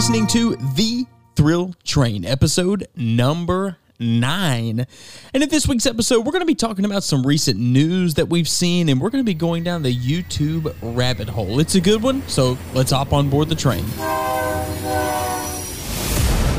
listening to The Thrill Train, episode number nine. And in this week's episode, we're going to be talking about some recent news that we've seen, and we're going to be going down the YouTube rabbit hole. It's a good one, so let's hop on board the train.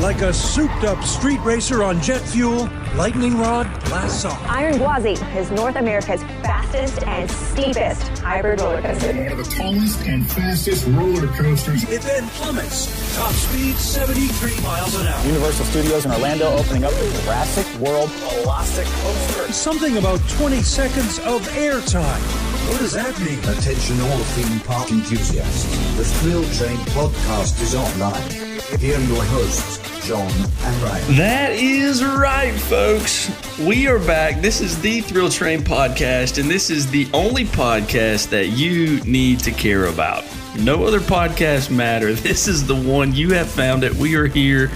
Like a souped up street racer on jet fuel, Lightning Rod blasts off. Iron Gwazi is North America's fastest and steepest hybrid roller coaster. One of the tallest and fastest roller coasters. It then plummets. Top speed 73 miles an hour. Universal Studios in Orlando opening up the Jurassic World VelociCoaster. Something about 20 seconds of airtime. What does that mean? Attention all theme park enthusiasts. The Thrill Train podcast is online. Here are your hosts, Jon and Ryan. That is right, folks. We are back. This is the Thrill Train podcast, and this is the only podcast that you need to care about. No other podcasts matter. This is the one you have found it. We are here.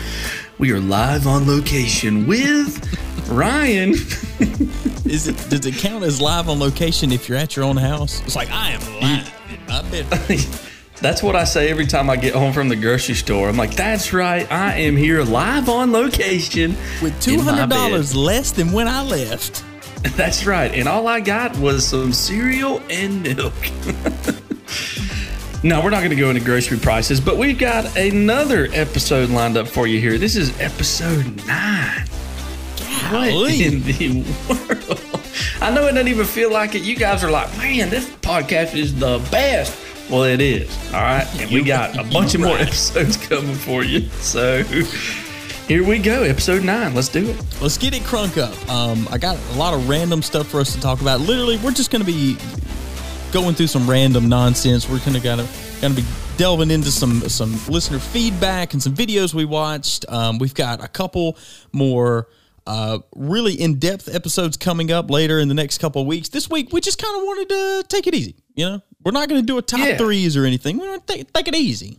We are live on location with Ryan. Is it does it count as live on location if you're at your own house? It's like I am live. I bet That's what I say every time I get home from the grocery store. I'm like, that's right. I am here live on location with two in my hundred bed." dollars less than when I left. That's right. And all I got was some cereal and milk. no, we're not going to go into grocery prices, but we've got another episode lined up for you here. This is episode nine. What in the world? I know it doesn't even feel like it. You guys are like, man, this podcast is the best. Well, it is. All right. And we got a bunch of more episodes coming for you. So here we go. Episode nine. Let's do it. Let's get it crunk up. Um, I got a lot of random stuff for us to talk about. Literally, we're just going to be going through some random nonsense. We're going to kind of going to be delving into some some listener feedback and some videos we watched. Um, we've got a couple more. Uh, really in-depth episodes coming up later in the next couple of weeks. This week, we just kind of wanted to take it easy. You know, we're not going to do a top Yeah. threes or anything. We're going to take, take it easy.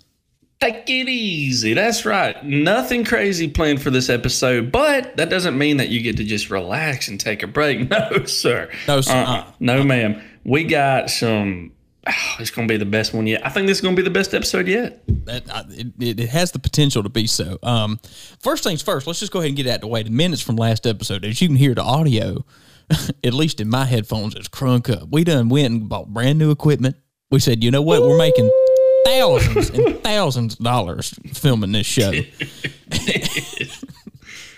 Take it easy. That's right. Nothing crazy planned for this episode, but that doesn't mean that you get to just relax and take a break. No, sir. No, sir. Uh-uh. No, ma'am. We got some. Oh, it's going to be the best one yet. I think this is going to be the best episode yet. That it, it, it has the potential to be so. Um, first things first, let's just go ahead and get out of the way. The minutes from last episode, as you can hear the audio, at least in my headphones, is crunk up. We done went and bought brand new equipment. We said, you know what, we're making thousands and thousands of dollars filming this show.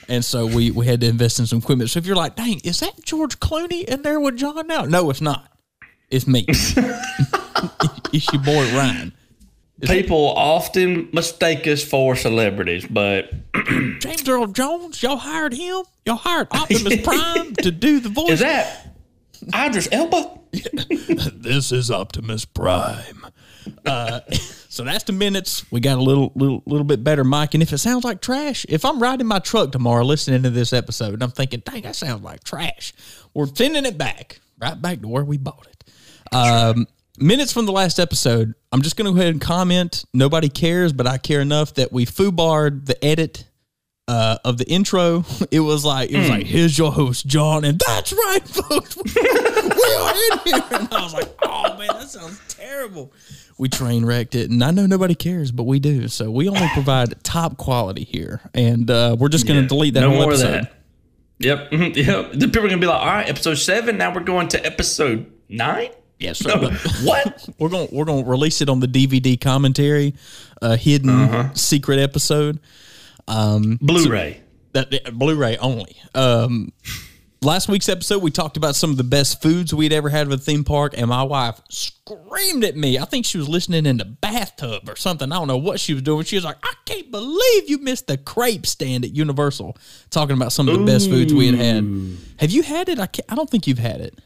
And so we, we had to invest in some equipment. So if you're like, dang, is that George Clooney in there with Jon now? No, it's not. It's me. it's your boy Ryan. People often mistake us for celebrities, but James Earl Jones, y'all hired him. Y'all hired Optimus Prime to do the voice. is that Idris Elba? this is Optimus Prime. Uh, so that's the minutes. We got a little, little, little bit better mic. And if it sounds like trash, if I'm riding my truck tomorrow listening to this episode and I'm thinking, dang, that sounds like trash, we're sending it back, right back to where we bought it. Um, minutes from the last episode. I'm just going to go ahead and comment. Nobody cares, but I care enough that we foobarred the edit uh, of the intro. It was like it was like here's your host Jon, and that's right, folks. we are in here, and I was like, oh man, that sounds terrible. We train wrecked it, and I know nobody cares, but we do. So we only provide top quality here, and uh, we're just going to delete that no whole more episode. of that. Yep. Yep. The people are going to be like, all right, episode seven. Now we're going to episode nine. Yes, No, what? we're gonna we're gonna release it on the DVD commentary, uh, hidden Uh-huh. secret episode. Um, Blu-ray. that that- Blu-ray only. Um, last week's episode, we talked about some of the best foods we'd ever had at a theme park, and my wife screamed at me. I think she was listening in the bathtub or something. I don't know what she was doing. She was like, "I can't believe you missed the crepe stand at Universal." Talking about some of the best foods we had had. Have you had it? I can't, I don't think you've had it.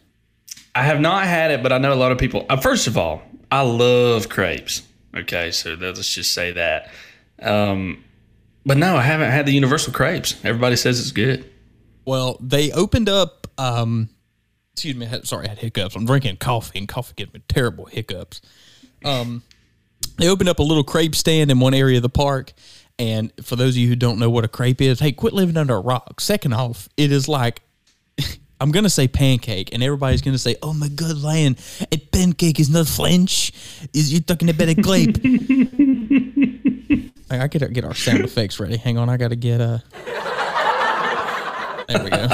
I have not had it, but I know a lot of people. Uh, first of all, I love crepes. Okay, so let's just say that. Um, but no, I haven't had the Universal crepes. Everybody says it's good. Well, they opened up. Um, excuse me. Sorry, I had hiccups. I'm drinking coffee, and coffee gives me terrible hiccups. Um, they opened up a little crepe stand in one area of the park. And for those of you who don't know what a crepe is, hey, quit living under a rock. Second off, it is like I'm gonna say pancake, and everybody's gonna say, "Oh my God, Lion, a pancake is not French. Is you talking about a crepe?" I gotta get our sound effects ready. Hang on, I gotta get uh There we go.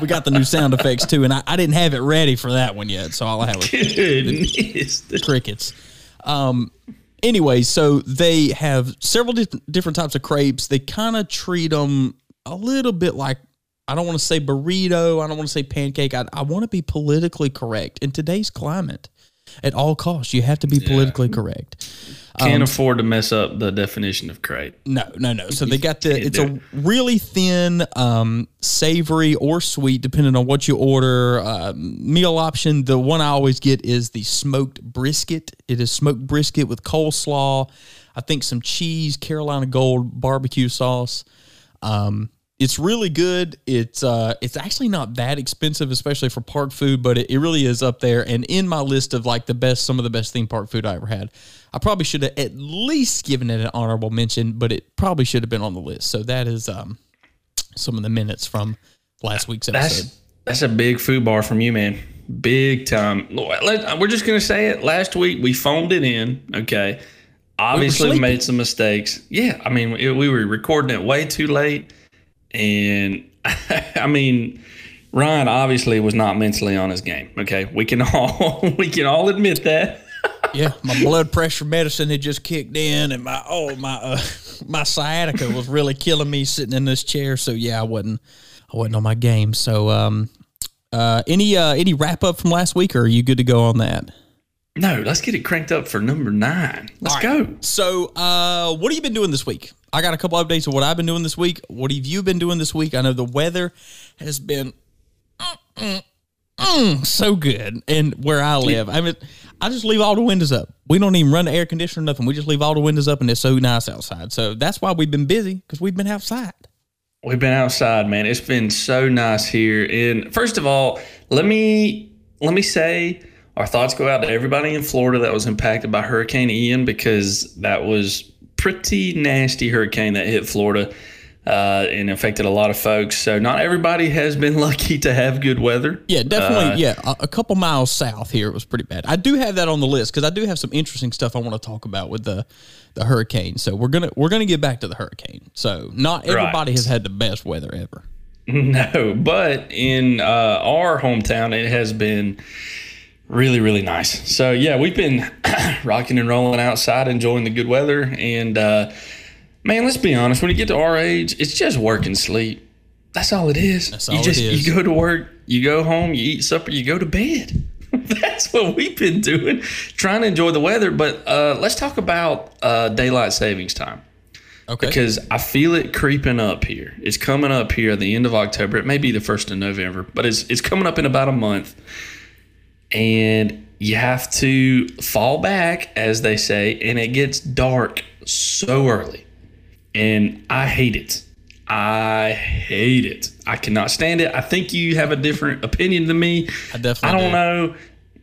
We got the new sound effects too, and I, I didn't have it ready for that one yet, so all I have was Goodness. crickets. Um, anyway, so they have several di- different types of crepes. They kind of treat them a little bit like I don't want to say burrito. I don't want to say pancake. I, I want to be politically correct in today's climate. At all costs, you have to be politically correct. Can't afford to mess up the definition of crate. No, no, no. So they got the it's a really thin, um, savory or sweet, depending on what you order. Uh, meal option. The one I always get is the smoked brisket. It is smoked brisket with coleslaw. I think some cheese, Carolina Gold barbecue sauce. Um, it's really good. It's uh, it's actually not that expensive, especially for park food, but it, it really is up there. And in my list of like the best, some of the best theme park food I ever had, I probably should have at least given it an honorable mention, but it probably should have been on the list. So that is um, some of the minutes from last week's episode. That's that's a big food bar from you, man. Big time. We're just gonna say it. Last week we phoned it in. Okay. Obviously we made some mistakes. Yeah, I mean it, we were recording it way too late, and I mean Ryan obviously was not mentally on his game. Okay, we can all we can all admit that. yeah, my blood pressure medicine had just kicked in, and my oh my uh, my sciatica was really killing me sitting in this chair. So yeah, I wasn't I wasn't on my game. So um, uh, any uh, any wrap up from last week, or are you good to go on that? No, let's get it cranked up for number nine. Let's go. So, uh, what have you been doing this week? I got a couple updates of what I've been doing this week. What have you been doing this week? I know the weather has been mm, mm, mm, so good, and where I live, I mean, I just leave all the windows up. We don't even run the air conditioner, nothing. We just leave all the windows up, and it's so nice outside. So that's why we've been busy because we've been outside. We've been outside, man. It's been so nice here. And first of all, let me let me say our thoughts go out to everybody in Florida that was impacted by Hurricane Ian because that was pretty nasty hurricane that hit Florida uh, and affected a lot of folks. So not everybody has been lucky to have good weather. Yeah, definitely. Uh, yeah, a, a couple miles south here, it was pretty bad. I do have that on the list because I do have some interesting stuff I want to talk about with the the hurricane. So we're gonna we're gonna get back to the hurricane. So not everybody Right. has had the best weather ever. No, but in uh, our hometown, it has been really, really nice. So yeah, we've been rocking and rolling outside, enjoying the good weather, and uh, man, let's be honest. When you get to our age, it's just work and sleep. That's all it is. That's you all it just is. you go to work, you go home, you eat supper, you go to bed. That's what we've been doing, trying to enjoy the weather. But uh, let's talk about uh, daylight savings time Okay. because I feel it creeping up here. It's coming up here at the end of October. It may be the first of November, but it's it's coming up in about a month. And you have to fall back, as they say, and it gets dark so early. And I hate it. I hate it. I cannot stand it. I think you have a different opinion than me. I definitely I don't do. know.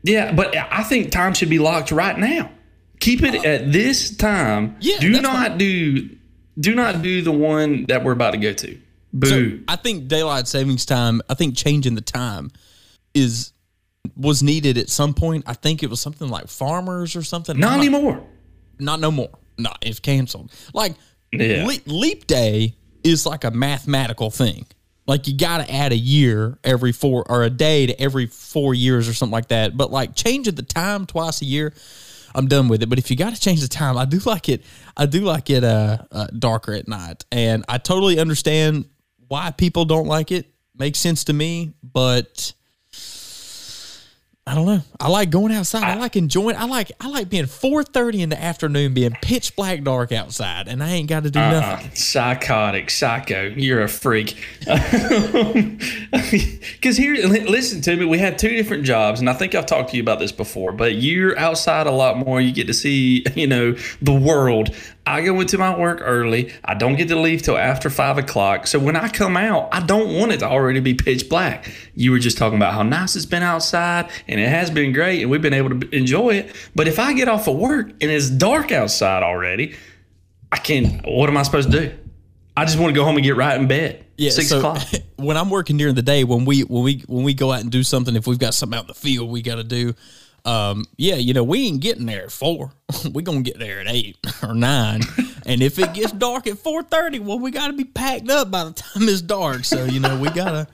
Yeah, but I think time should be locked right now. Keep it at this time. Yeah, do not fine. do do not do the one that we're about to go to. Boo. So I think daylight savings time. I think changing the time is was needed at some point. I think it was something like farmers or something. not I'm anymore. Not no more. No, it's canceled. Like Yeah. le- leap day is like a mathematical thing. Like you got to add a year every four or a day to every four years or something like that. But like changing the time twice a year, I'm done with it. But if you got to change the time, I do like it. I do like it uh, uh, darker at night, and I totally understand why people don't like it. Makes sense to me, but I don't know. I like going outside. I, like enjoying. I like I like being 4:30 in the afternoon, being pitch black dark outside, and I ain't got to do Uh, nothing. psychotic, psycho. You're a freak. Because here, listen to me. We have two different jobs, and I think I've talked to you about this before. But you're outside a lot more. You get to see, you know, the world. I go into my work early. I don't get to leave till after five o'clock. So when I come out, I don't want it to already be pitch black. You were just talking about how nice it's been outside, and it has been great, and we've been able to enjoy it. But if I get off of work and it's dark outside already, I can't. What am I supposed to do? I just want to go home and get right in bed. Yeah, six so o'clock. when I'm working during the day, when we when we when we go out and do something, if we've got something out in the field we got to do, um, yeah, you know, we ain't getting there at four. we gonna get there at eight or nine, And if it gets dark at four thirty, well, we got to be packed up by the time it's dark. So you know, we gotta,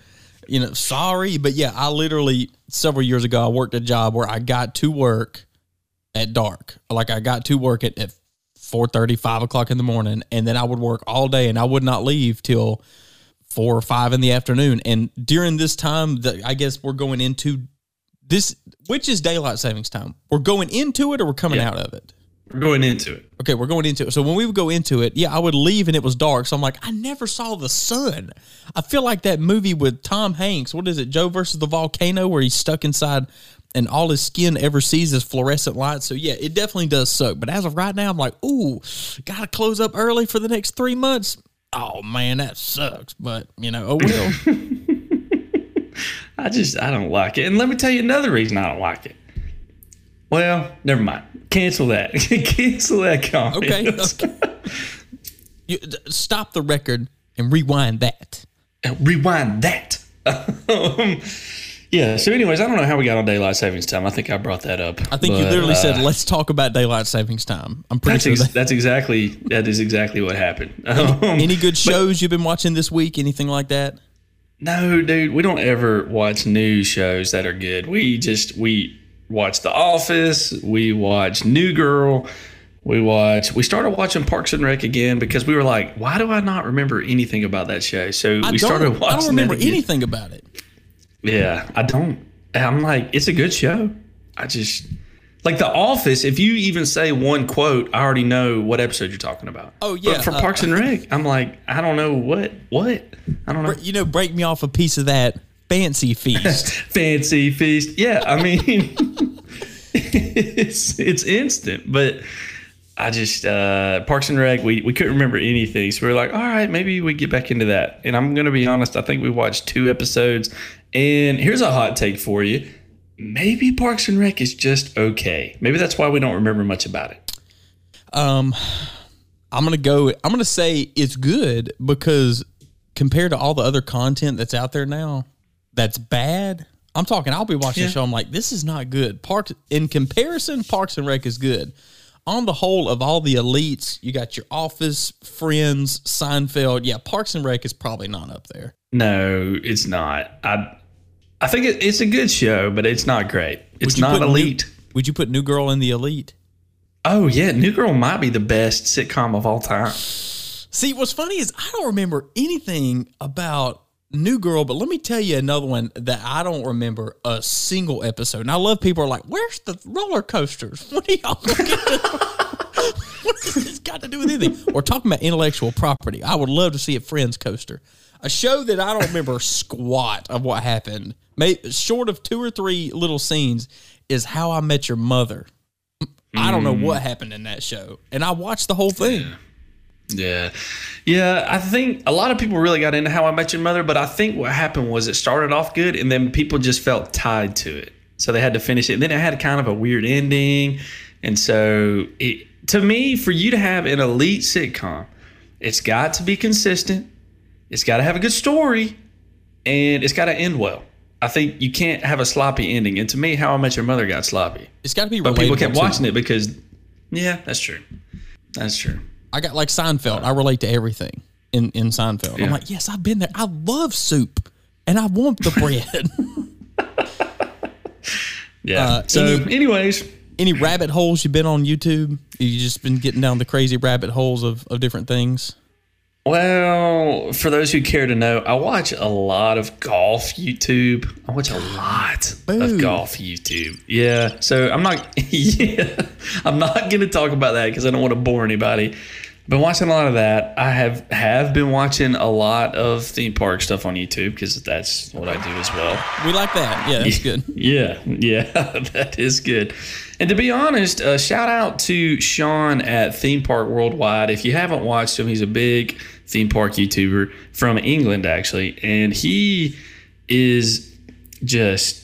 you know, sorry, but yeah, I literally several years ago I worked a job where I got to work at dark. Like I got to work at, at 4 5 o'clock in the morning, and then I would work all day and I would not leave till four or five in the afternoon. And during this time, that I guess we're going into this, which is daylight savings time. We're going into it or we're coming Yeah. out of it. We're going into it. Okay, we're going into it. So when we would go into it, yeah, I would leave and it was dark. So I'm like, I never saw the sun. I feel like that movie with Tom Hanks. What is it, Joe versus the volcano, where he's stuck inside and all his skin ever sees is fluorescent light. So yeah, it definitely does suck. But as of right now, I'm like, ooh, gotta close up early for the next three months. Oh man, that sucks. But you know, oh well. I just I don't like it. And let me tell you another reason I don't like it. Well, never mind. Cancel that. Cancel that comment. Okay. okay. You, stop the record and rewind that. Rewind that. um, yeah. So, anyways, I don't know how we got on daylight savings time. I think I brought that up. I think you literally uh, said, "Let's talk about daylight savings time." I'm pretty That's, sure. ex- that, that's exactly that is exactly what happened. Um, any good shows you've been watching this week? Anything like that? No, dude, we don't ever watch news shows that are good. We just we watch The Office, we watch New Girl, we watch. We started watching Parks and Rec again because we were like, why do I not remember anything about that show? So I we started watching. I don't remember anything about it. Yeah, I don't. I'm like, it's a good show. I just like The Office. If you even say one quote, I already know what episode you're talking about. Oh, yeah, But for uh, Parks and Rec, I'm like, I don't know what what. I don't know. You know, break me off a piece of that fancy feast. fancy feast. Yeah, I mean, it's it's instant, but I just uh, Parks and Rec. We we couldn't remember anything, so we were like, all right, maybe we get back into that. And I'm gonna be honest, I think we watched two episodes. And here's a hot take for you: maybe Parks and Rec is just okay. Maybe that's why we don't remember much about it. um, I'm gonna go. I'm gonna say it's good because compared to all the other content that's out there now, that's bad. I'm talking. I'll be watching Yeah. the show. I'm like, this is not good. Parks in comparison, Parks and Rec is good. On the whole, of all the elites, you got your Office, Friends, Seinfeld. Yeah, Parks and Rec is probably not up there. No, it's not. I I think it, it's a good show, but it's not great. It's not put New- elite. would you put New Girl in the elite? Oh yeah, New Girl might be the best sitcom of all time. See, what's funny is I don't remember anything about New Girl, but let me tell you another one that I don't remember a single episode. And I love people are like, "Where's the roller coasters? What are y'all gonna get?" what has this got to do with anything? We're talking about intellectual property. I would love to see a Friends coaster, a show that I don't remember squat of what happened. May, short of two or three little scenes, is How I Met Your Mother. I don't know what hmm. happened in that show, and I watched the whole thing. Yeah. Yeah, I think a lot of people really got into How I Met Your Mother, but I think what happened was it started off good and then people just felt tied to it. So they had to finish it. And then it had kind of a weird ending. And so it to me, for you to have an elite sitcom, it's got to be consistent. It's got to have a good story and it's got to end well. I think you can't have a sloppy ending. And to me, How I Met Your Mother got sloppy. It's got to be. But people kept watching it because, yeah, that's true. That's true. I got like Seinfeld. I relate to everything in in Seinfeld. Yeah. I'm like, yes, I've been there. I love soup, and I want the bread. Yeah. Uh, so, any- anyways, Any rabbit holes you've been on YouTube? You just been getting down the crazy rabbit holes of, of different things. Well, for those who care to know, I watch a lot of golf YouTube. I watch a lot of golf YouTube. Yeah. So I'm not. Yeah. I'm not going to talk about that because I don't want to bore anybody. Been watching a lot of that. I have have been watching a lot of theme park stuff on YouTube because that's what I do as well. We like that. Yeah, that's good. Yeah, yeah, that is good. And to be honest, uh, shout out to Sean at Theme Park Worldwide. If you haven't watched him, he's a big theme park YouTuber from England, actually, and he is just.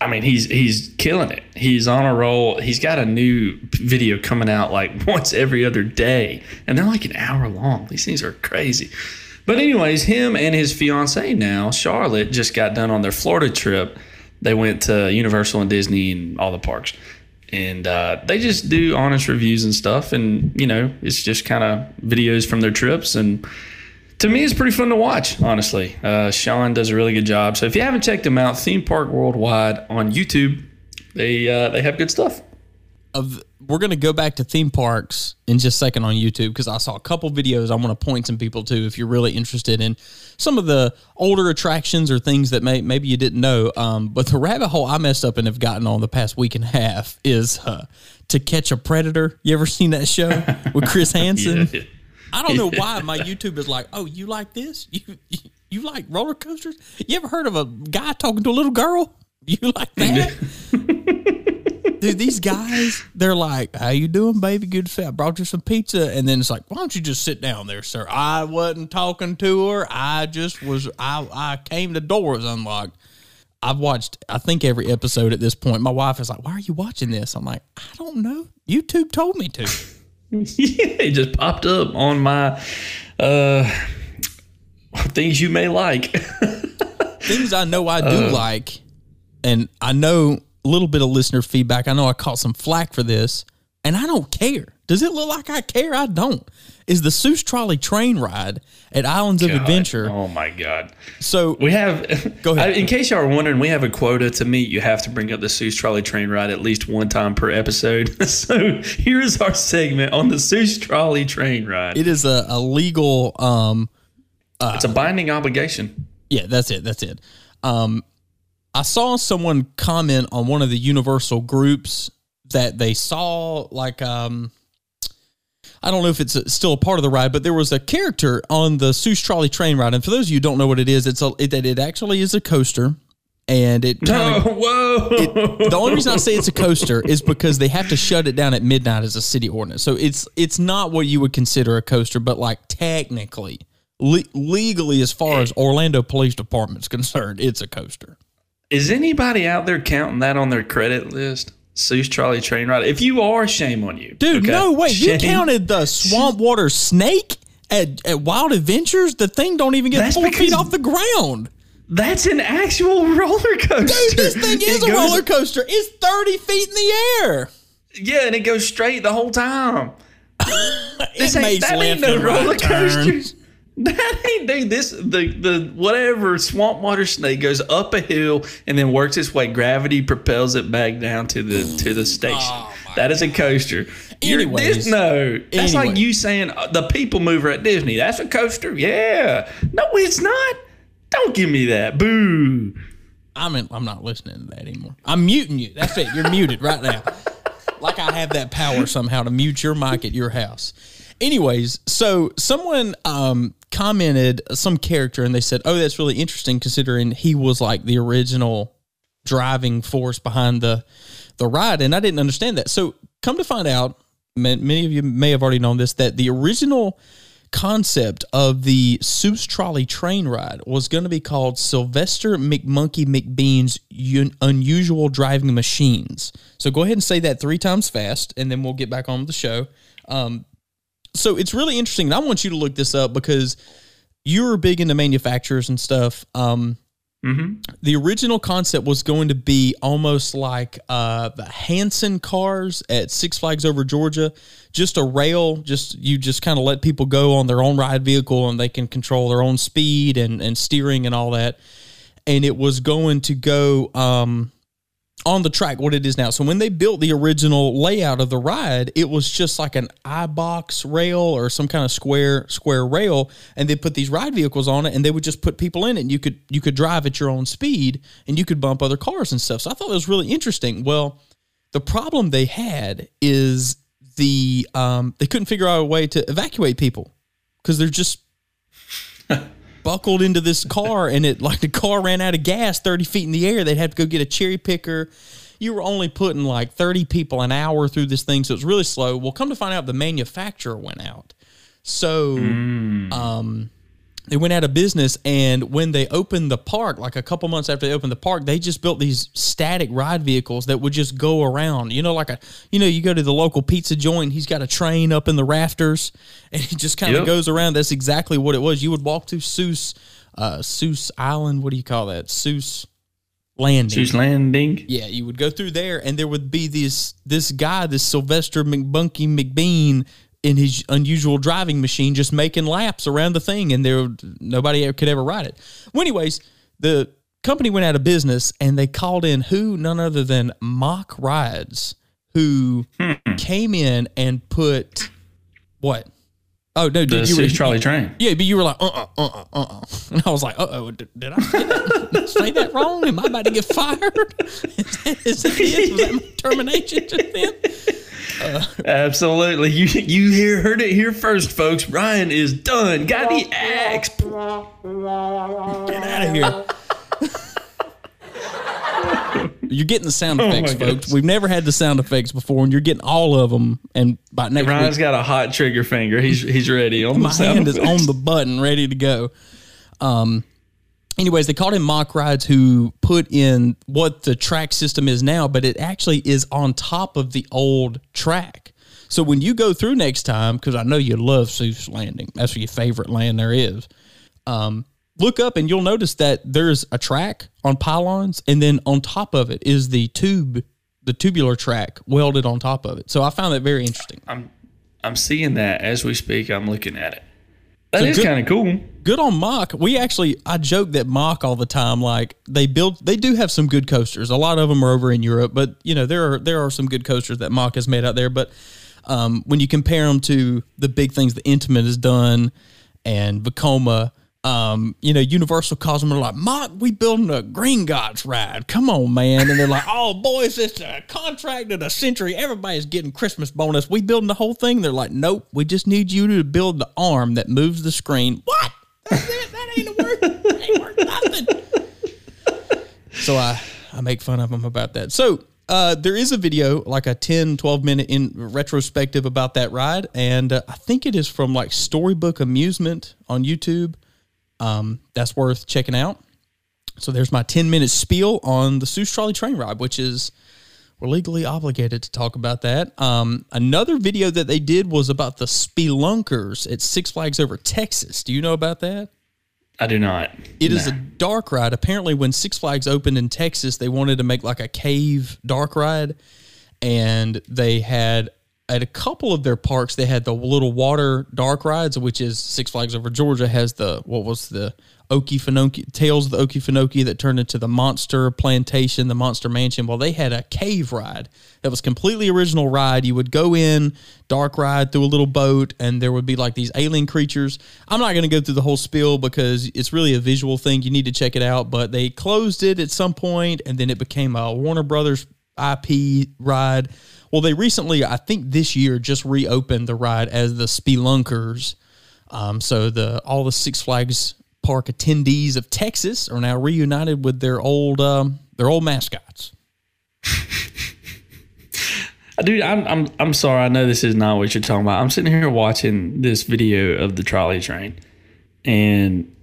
I mean, he's he's killing it. He's on a roll. He's got a new video coming out like once every other day, and they're like an hour long. These things are crazy. But anyways, him and his fiance now, Charlotte, just got done on their Florida trip. They went to Universal and Disney and all the parks. And uh, they just do honest reviews and stuff. And you know, it's just kind of videos from their trips and. To me, it's pretty fun to watch, honestly. Uh, Sean does a really good job. So if you haven't checked them out, Theme Park Worldwide on YouTube, they uh, they have good stuff. of we're going to go back to theme parks in just a second on YouTube because I saw a couple videos I want to point some people to if you're really interested in some of the older attractions or things that may maybe you didn't know. Um, but the rabbit hole I messed up and have gotten on the past week and a half is uh, to catch a predator. You ever seen that show with Chris Hansen? Yeah. I don't know why my YouTube is like, oh, you like this? You you, you like roller coasters? You ever heard of a guy talking to a little girl? You like that? Dude, these guys, they're like, "How you doing, baby? Good fit. I brought you some pizza." And then it's like, "Why don't you just sit down there, sir?" I wasn't talking to her. I just was. I I came. The door was unlocked. I've watched, I think, every episode at this point. My wife is like, "Why are you watching this?" I'm like, "I don't know. YouTube told me to." yeah, it just popped up on my uh, things you may like. things I know I do like, and I know little bit of listener feedback. I know I caught some flack for this, and I don't care. Does it look like I care? I don't. Is the Seuss Trolley train ride at Islands of Adventure? Oh my god. So We have. Go ahead. In case y'all are wondering, we have a quota to meet. You have to bring up the Seuss Trolley train ride at least one time per episode. so here's our segment on the Seuss Trolley train ride. it is a, a legal. Um, it's a binding obligation. yeah, that's it. That's it. Um, I saw someone comment on one of the Universal groups that they saw like um. I don't know if it's still a part of the ride, but there was a character on the Seuss Trolley train ride, and for those of you who don't know what it is, it's a it, it actually is a coaster, and it kinda- whoa. the only reason I say it's a coaster is because they have to shut it down at midnight as a city ordinance. So it's it's not what you would consider a coaster, but like technically, le- legally, as far as Orlando Police Department's concerned, it's a coaster. Is anybody out there counting that on their credit list? Seuss Trolley train ride. If you are, shame on you, Dude, okay? no way. You counted the swamp water snake at, at Wild Adventures? The thing don't even get That's four feet off the ground. That's an actual roller coaster. Dude, this thing is It a goes- roller coaster. It's 30 feet in the air. Yeah, and it goes straight the whole time. This ain't, makes that ain't no right roller turns. coasters. That ain't dude. This the the whatever swamp water snake goes up a hill and then works its way. Gravity propels it back down to the to the station. that is a coaster. You're- Anyways. this, no, that's like you saying uh, the People Mover at Disney. That's a coaster. Yeah, no, it's not. Don't give me that. Boo. I'm in, I'm not listening to that anymore. I'm muting you. That's it. You're muted right now. Like I have that power somehow to mute your mic at your house. Anyways, so someone um, commented some character and they said, "Oh, that's really interesting considering he was like the original driving force behind the the ride." And I didn't understand that. So come to find out, many of you may have already known this that the original concept of the Seuss Trolley train ride was going to be called Sylvester McMonkey McBean's Un- Unusual Driving Machines. So go ahead and say that three times fast, and then we'll get back on the show. Um, so it's really interesting. And I want you to look this up because you're big into manufacturers and stuff. Um, the original concept was going to be almost like uh, the Hanson cars at Six Flags over Georgia, just a rail. Just you just kind of let people go on their own ride vehicle and they can control their own speed and and steering and all that. And it was going to go um, on the track what it is now. So when they built the original layout of the ride, it was just like an I box rail or some kind of square square rail, and they put these ride vehicles on it, and they would just put people in it, and you could you could drive at your own speed, and you could bump other cars and stuff. So I thought that was really interesting. Well, the problem they had is the um, they couldn't figure out a way to evacuate people because they're just buckled into this car and it like the car ran out of gas 30 feet in the air. They'd have to go get a cherry picker. You were only putting like 30 people an hour through this thing so it's really slow. Well come to find out the manufacturer went out. So um they went out of business and when they opened the park like a couple months after they opened the park they just built these static ride vehicles that would just go around you know like a you know you go to the local pizza joint he's got a train up in the rafters and it just kind of Yep. goes around that's exactly what it was you would walk to Seuss uh Seuss Island what do you call that Seuss Landing. Seuss Landing. Yeah, you would go through there, and there would be this this guy, this Sylvester McMonkey McBean, in his unusual driving machine, just making laps around the thing, and there nobody could ever ride it. Well, anyways, the company went out of business, and they called in who? None other than Mack Rides, who came in and put what? Oh no, The you were Zeus Trolley Train. yeah, but you were like, uh, uh, uh, uh, uh, uh. and I was like, uh oh, did, did I say that, say that wrong? Am I about to get fired? Is that, is that it? Was that my termination just then? Absolutely. You you hear heard it here first, folks. Ryan is done. Got the axe. Get out of here. You're getting the sound effects, Oh folks. goodness. We've never had the sound effects before, and you're getting all of them. And by next Ryan's week, got a hot trigger finger. He's he's ready on my the sound hand is on the button, ready to go. Um, anyways, they called him Mack Rides, who put in what the track system is now, but it actually is on top of the old track. So when you go through next time, because I know you love Seuss Landing, that's your favorite land there is. Um, look up and you'll notice that there's a track on pylons, and then on top of it is the tube, the tubular track welded on top of it. So I found that very interesting. I'm I'm seeing that as we speak. I'm looking at it. That So is kind of cool. good on Mack. We actually, I joke that Mack all the time. Like they build, they do have some good coasters. A lot of them are over in Europe, but you know there are there are some good coasters that Mack has made out there. But um, when you compare them to the big things that Intamin has done and Vekoma, um, you know, Universal calls them are like Mack. We building a Gringotts ride. Come on, man! And they're like, oh boys, it's a contract of the century. Everybody's getting Christmas bonus. We building the whole thing. They're like, nope. We just need you to build the arm that moves the screen. What? That's it. That ain't worth. Worth nothing. So I I make fun of them about that. So uh, there is a video, like a 10, 12 minute in retrospective about that ride, and uh, I think it is from like Storybook Amusement on YouTube. Um, that's worth checking out. So there's my 10 minute spiel on the Seuss Trolley train ride, which is we're legally obligated to talk about that. Um, another video that they did was about the Spelunkers at Six Flags over Texas. Do you know about that? I do not. It is a dark ride. Apparently, when Six Flags opened in Texas, they wanted to make like a cave dark ride, and they had at a couple of their parks they had the little water dark rides, which is Six Flags over Georgia has the what was the Okefenokee Tales of the Okefenokee that turned into the Monster Plantation, the Monster Mansion. Well, they had a cave ride that was completely original ride. You would go in dark ride through a little boat, and there would be like these alien creatures. I'm not going to go through the whole spiel because it's really a visual thing. You need to check it out. But they closed it at some point, and then it became a Warner Brothers IP ride. Well, they recently, I think this year, just reopened the ride as the Spelunkers. Um, so the all the Six Flags Park attendees of Texas are now reunited with their old um, their old mascots. Dude, I'm I'm I'm sorry. I know this is not what you're talking about. I'm sitting here watching this video of the trolley train, and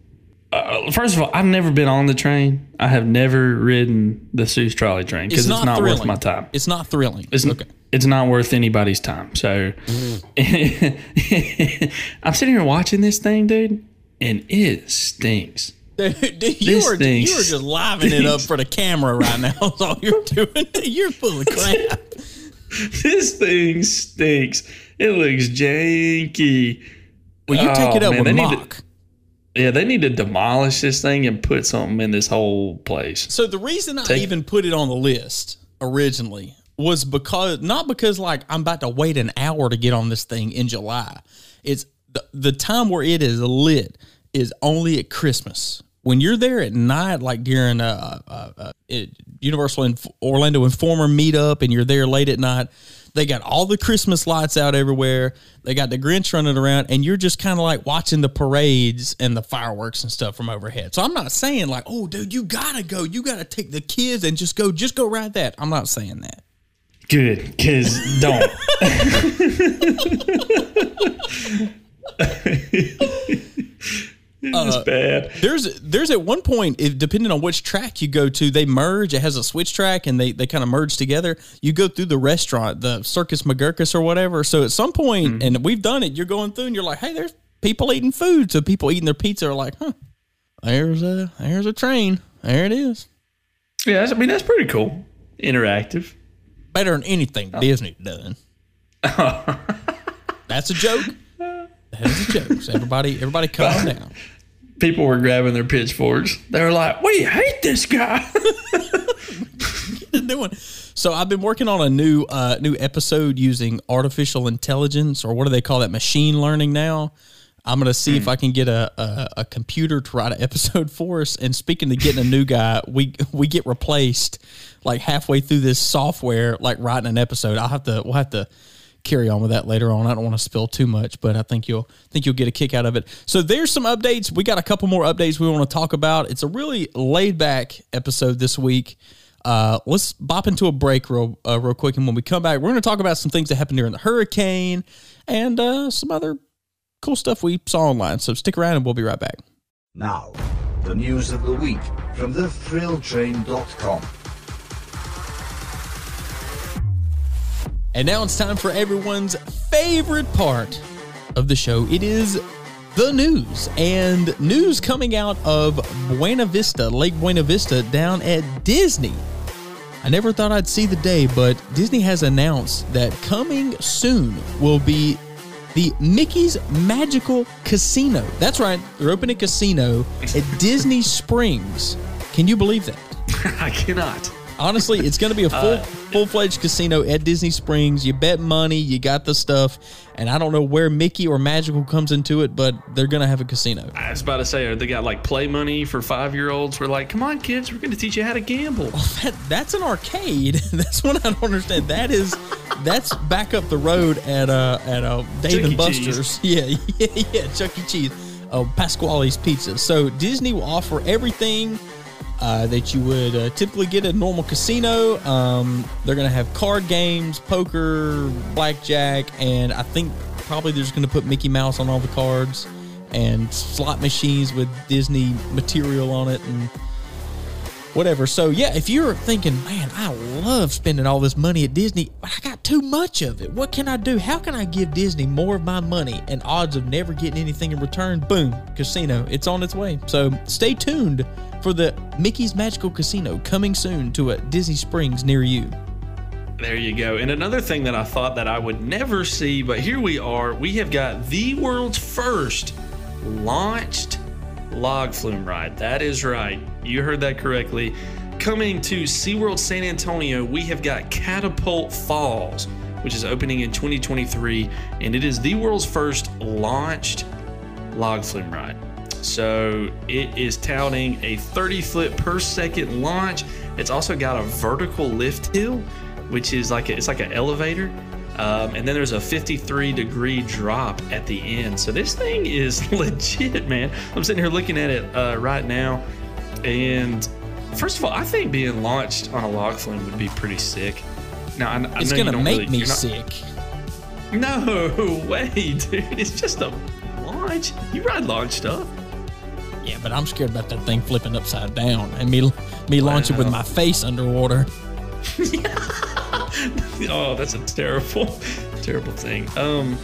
uh, first of all, I've never been on the train. I have never ridden the Seuss trolley train because it's, not, thrilling. worth my time. It's not thrilling. It's okay. It's not worth anybody's time. So I'm sitting here watching this thing, dude, and it stinks. Dude, dude, you thing you were just livening it up for the camera right now. That's all you're doing. You're full of crap. This thing stinks. It looks janky. Well, you take Oh, it up man, with they need to- Mack. Yeah, they need to demolish this thing and put something in this whole place. So the reason I even put it on the list originally was because not because like I'm about to wait an hour to get on this thing in July. It's the, the time where it is lit is only at Christmas. When you're there at night, like during a, a, a, a Universal Inf- Orlando Informer meetup, and you're there late at night, they got all the Christmas lights out everywhere. They got the Grinch running around, and you're just kind of like watching the parades and the fireworks and stuff from overhead. So I'm not saying like, oh, dude, you gotta go, you gotta take the kids and just go, just go ride that. I'm not saying that. Good, because don't. it's uh, bad. There's there's at one point, depending on which track you go to, they merge. It has a switch track, and they they kind of merge together. You go through the restaurant, the Circus McGurkus or whatever. So at some point, mm-hmm. and we've done it, you're going through, and you're like, hey, there's people eating food. So people eating their pizza are like, huh, there's a there's a train. There it is. Yeah, I mean that's pretty cool. Interactive. Better than anything Disney done. That's a joke. That is a joke. So everybody, everybody, calm down. People were grabbing their pitchforks. They were like, "We hate this guy." one. So I've been working on a new uh, new episode using artificial intelligence, or what do they call that? Machine learning. Now I'm gonna see if I can get a, a a computer to write an episode for us. And speaking of getting a new guy, we we get replaced like halfway through this software, like writing an episode. I'll have to we'll have to carry on with that later on. I don't want to spill too much, but I think you'll think you'll get a kick out of it. So there's some updates. We got a couple more updates we want to talk about. It's a really laid back episode this week. Uh, let's bop into a break real uh, real quick, and when we come back, we're going to talk about some things that happened during the hurricane and uh, some other cool stuff we saw online. So stick around, and we'll be right back. Now, the news of the week from thethrilltrain.com. And now it's time for everyone's favorite part of the show. It is the news and news coming out of Buena Vista, Lake Buena Vista, down at Disney. I never thought I'd see the day, but Disney has announced that coming soon will be the Mickey's Magical Casino. That's right, they're opening a casino at Disney Springs. Can you believe that? I cannot. Honestly, it's going to be a full full fledged casino at Disney Springs. You bet money, you got the stuff, and I don't know where Mickey or Magical comes into it, but they're going to have a casino. I was about to say, they got like play money for five year olds. We're like, come on, kids, we're going to teach you how to gamble. That, that's an arcade. That's what I don't understand. That is that's back up the road at uh at uh Dave Chuck and Buster's. Yeah, yeah, yeah, Chuck E. Cheese. Oh, Pasquale's Pizza. So Disney will offer everything uh, that you would uh, typically get at a normal casino. Um, they're going to have card games, poker, blackjack, and I think probably they're just going to put Mickey Mouse on all the cards and slot machines with Disney material on it and whatever. So yeah, if you're thinking, man, I love spending all this money at Disney, but I got too much of it. What can I do? How can I give Disney more of my money and odds of never getting anything in return? Boom, casino. It's on its way. So stay tuned for the Mickey's Magical Casino coming soon to a Disney Springs near you. There you go. And another thing that I thought that I would never see, but here we are. We have got the world's first launched log flume ride. That is right. You heard that correctly. Coming to SeaWorld San Antonio, we have got Catapult Falls, which is opening in 2023, and it is the world's first launched log flume ride. So it is touting a 30 foot per second launch. It's also got a vertical lift hill, which is like a, it's like an elevator. Um, and then there's a 53 degree drop at the end. So this thing is legit, man. I'm sitting here looking at it uh, right now, and first of all, I think being launched on a log flume would be pretty sick. Now I, I It's gonna make really- me not- sick. No way, dude. It's just a launch. You ride launch stuff. Yeah, but I'm scared about that thing flipping upside down and me me launching with my face underwater. oh, that's a terrible, terrible thing. Um,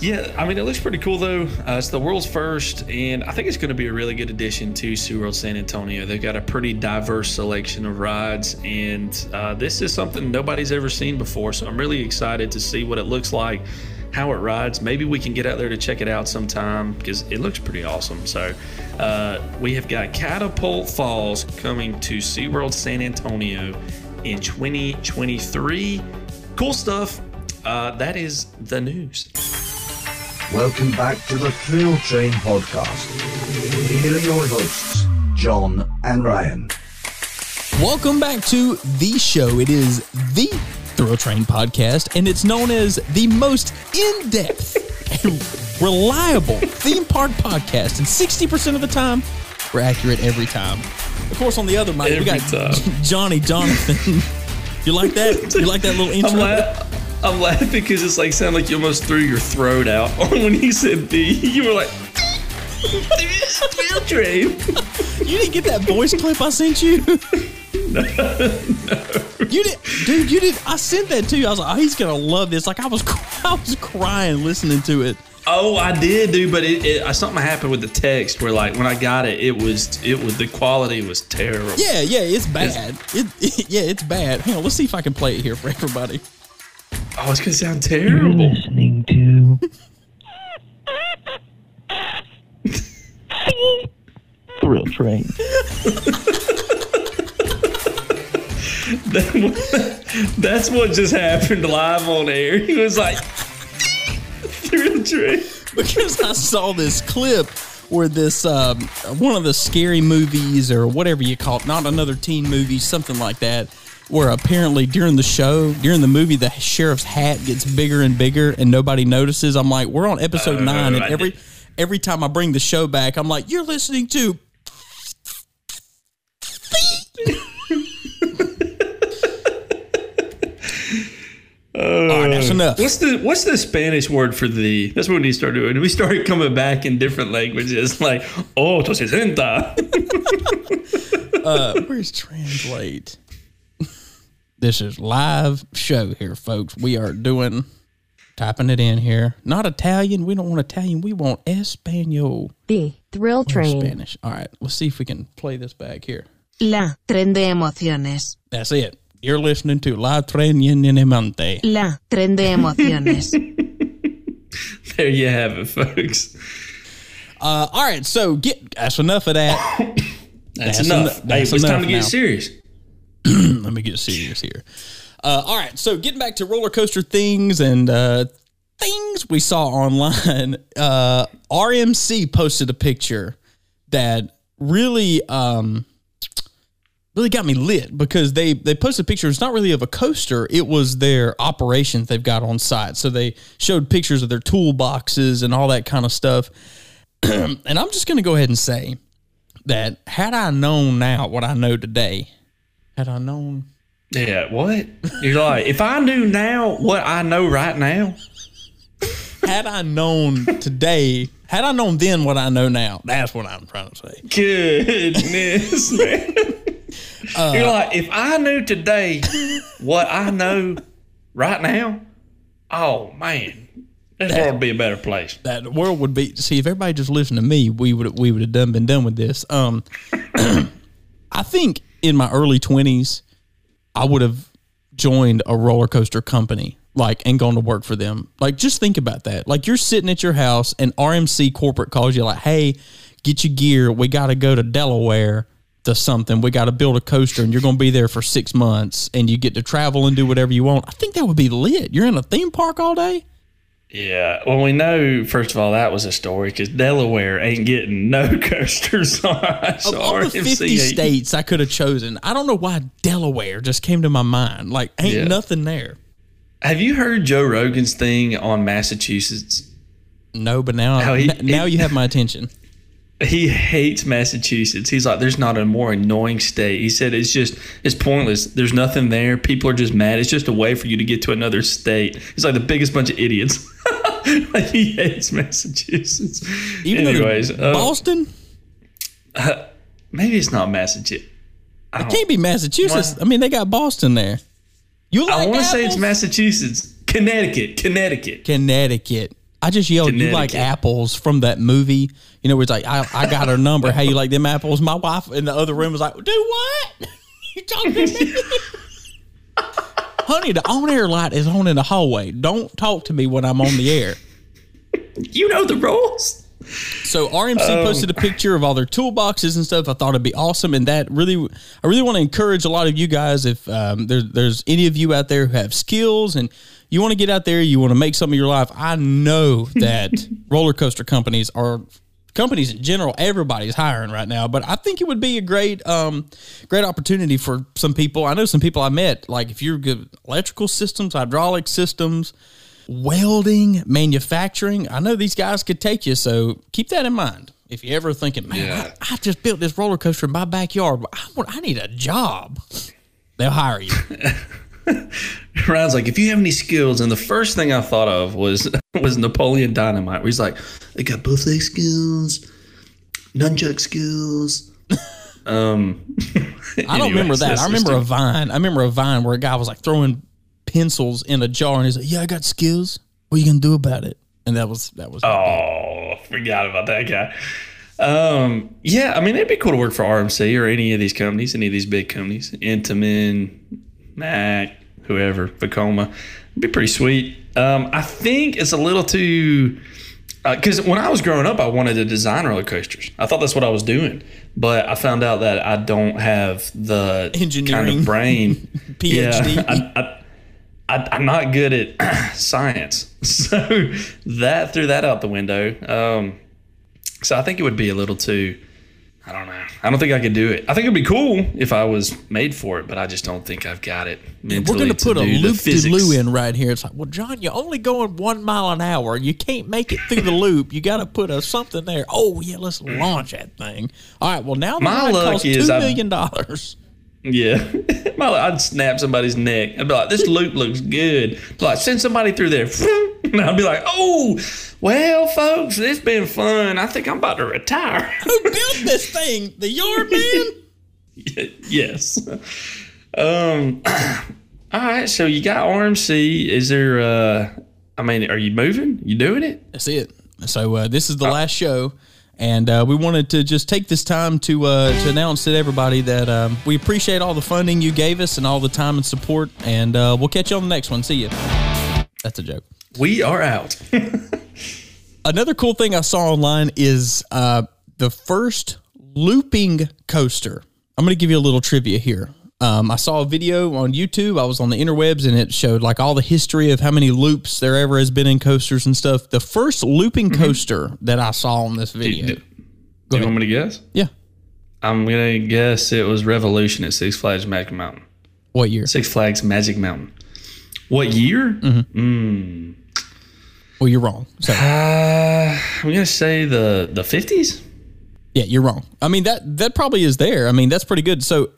yeah, I mean, it looks pretty cool though. Uh, it's the world's first, and I think it's going to be a really good addition to SeaWorld San Antonio. They've got a pretty diverse selection of rides, and uh, this is something nobody's ever seen before. So I'm really excited to see what it looks like, how it rides. Maybe we can get out there to check it out sometime because it looks pretty awesome. So uh, we have got Catapult Falls coming to SeaWorld San Antonio in 2023. Cool stuff. Uh, that is the news. Welcome back to the Thrill Train podcast. Here are your hosts, Jon and Ryan. Welcome back to the show. It is the Thrill Train podcast, and it's known as the most in depth and reliable theme park podcast. And 60% of the time, we're accurate every time. Of course, on the other mic, we got time. Johnny Jonathan. you like that? You like that little intro? I'm, laughing because it's like sound like you almost threw your throat out when he said the. You were like, Train. You didn't get that voice clip I sent you? No, no. You did, dude. You did. I sent that to you. I was like, oh, he's gonna love this. Like I was, I was crying listening to it. Oh, I did, dude, but it, it something happened with the text where like when I got it, it was it was the quality was terrible. Yeah, yeah, it's bad. It, yeah, it's bad. Hang on, let's see if I can play it here for everybody. Oh, it's gonna sound terrible. You're listening to Thrill Train. That's what just happened live on air. He was like through the tree. because I saw this clip where this um, one of the scary movies or whatever you call it, not another teen movie, something like that, where apparently during the show, during the movie, the sheriff's hat gets bigger and bigger and nobody notices. I'm like, we're on episode nine, and I every did. every time I bring the show back, I'm like, you're listening to. All right, that's enough. What's the what's the Spanish word for the? That's what we need to start doing. We started coming back in different languages, like oh, to sesenta. uh, where's translate? This is live show here, folks. We are doing typing it in here. Not Italian. We don't want Italian. We want Espanol. The Thrill Or Train. Spanish. All right, let's see if we can play this back here. La Tren de Emociones. That's it. You're listening to La Tren Mente. La Tren de Emociones. there you have it, folks. Uh, all right, so get that's enough of that. That's, That's enough. eno- hey, that's it's time enough to get now. serious. Let me get serious here. Uh, all right, so getting back to roller coaster things and uh, things we saw online. Uh, RMC posted a picture that really, um, really got me lit because they they posted a picture. It's not really of a coaster; it was their operations they've got on site. So they showed pictures of their toolboxes and all that kind of stuff. and I'm just going to go ahead and say that had I known now what I know today, had I known Yeah, what? You're like, if I knew now what I know right now, had I known today, had I known then what I know now, that's what I'm trying to say. goodness, man. You're like, if I knew today what I know right now, oh man, this world would be a better place. That the world would be see if everybody just listened to me, we would we would have done been done with this. Um, I think in my early twenties, I would have joined a roller coaster company, like and gone to work for them. Like, just think about that. Like, you're sitting at your house, and RMC corporate calls you, like, "Hey, get your gear. We got to go to Delaware." To something, we got to build a coaster, and you're going to be there for six months, and you get to travel and do whatever you want. I think that would be lit. You're in a theme park all day. Yeah, well, we know first of all that was a story because Delaware ain't getting no coasters. Right, Of all the 50 states I could have chosen, I don't know why Delaware just came to my mind. Like, ain't Yeah. nothing there. Have you heard Joe Rogan's thing on Massachusetts? No, but now, he- n- now you have my attention. He hates Massachusetts. He's like, there's not a more annoying state. He said it's just it's pointless. There's nothing there. People are just mad. It's just a way for you to get to another state. He's like the biggest bunch of idiots. like he hates Massachusetts. Even Anyways, uh, Boston, maybe it's not Massachusetts. it can't be Massachusetts. I mean, they got Boston there. You like I want to say it's? Massachusetts, Connecticut, Connecticut. Connecticut. I just yelled, "You like apples?" from that movie. You know, where it's like, "I, I got her number. How you like them apples?" My wife in the other room was like, "Do what? you talking to me?" Honey, the on-air light is on in the hallway. Don't talk to me when I'm on the air. You know the rules. So RMC Um, posted a picture of all their toolboxes and stuff. I thought it'd be awesome, and that really, I really want to encourage a lot of you guys. If um, there, there's any of you out there who have skills and you want to get out there, you want to make something of your life. I know that roller coaster companies are companies in general. Everybody's hiring right now, but I think it would be a great, um, great opportunity for some people. I know some people I met. Like if you're good electrical systems, hydraulic systems welding, manufacturing. I know these guys could take you, so keep that in mind. If you're ever thinking, man, Yeah. I, I just built this roller coaster in my backyard, I, I need a job, they'll hire you. Ryan's like, if you have any skills, and the first thing I thought of was was Napoleon Dynamite, where he's like, I got both buffet skills, nunchuck skills. um, I don't remember that. I remember a vine. I remember a vine where a guy was like throwing pencils in a jar, and he's like, "Yeah, I got skills. What are you gonna do about it?" and that was that was. Oh, forgot about that guy. Um, yeah, I mean, it'd be cool to work for RMC or any of these companies, any of these big companies, Intamin, Mack, whoever, Vekoma. It'd be pretty sweet. Um, I think it's a little too. Because when I was growing up, I wanted to design roller coasters. I thought that's what I was doing, but I found out that I don't have the kind Engineering. of brain. PhD. Yeah, I, I, I, I'm not good at science, so that threw that out the window. Um, so I think it would be a little too. I don't know. I don't think I could do it. I think it'd be cool if I was made for it, but I just don't think I've got it mentally. We're going to put a loop de loo in right here. It's like, well, Jon, you're only going one mile an hour. You can't make it through the loop. You got to put a something there. Oh yeah, let's launch that thing. All right. Well, now the My luck costs is two million dollars. Yeah, I'd snap somebody's neck. I'd be like, "This loop looks good." Like, send somebody through there, and I'd be like, "Oh, well, folks, it's been fun. I think I'm about to retire." Who built this thing? The yard man. yes. Um. All right. So you got RMC. Is there? uh I mean, are you moving? You doing it? That's it. So uh, this is the last show, and uh, we wanted to just take this time to uh, to announce to everybody that um, we appreciate all the funding you gave us and all the time and support, and uh, we'll catch you on the next one. See you. That's a joke. We are out. Another cool thing I saw online is uh, the first looping coaster. I'm going to give you a little trivia here. Um, I saw a video on YouTube. I was on the interwebs and it showed like all the history of how many loops there ever has been in coasters and stuff. The first looping coaster that I saw on this video. do, do you want me to guess? Yeah. I'm gonna guess it was Revolution at Six Flags Magic Mountain. What year? Six Flags Magic Mountain. What year? Mm-hmm. Well, you're wrong. So, Uh, I'm gonna say the the 50s. yeah, you're wrong. I mean that that probably is there. I mean that's pretty good. So,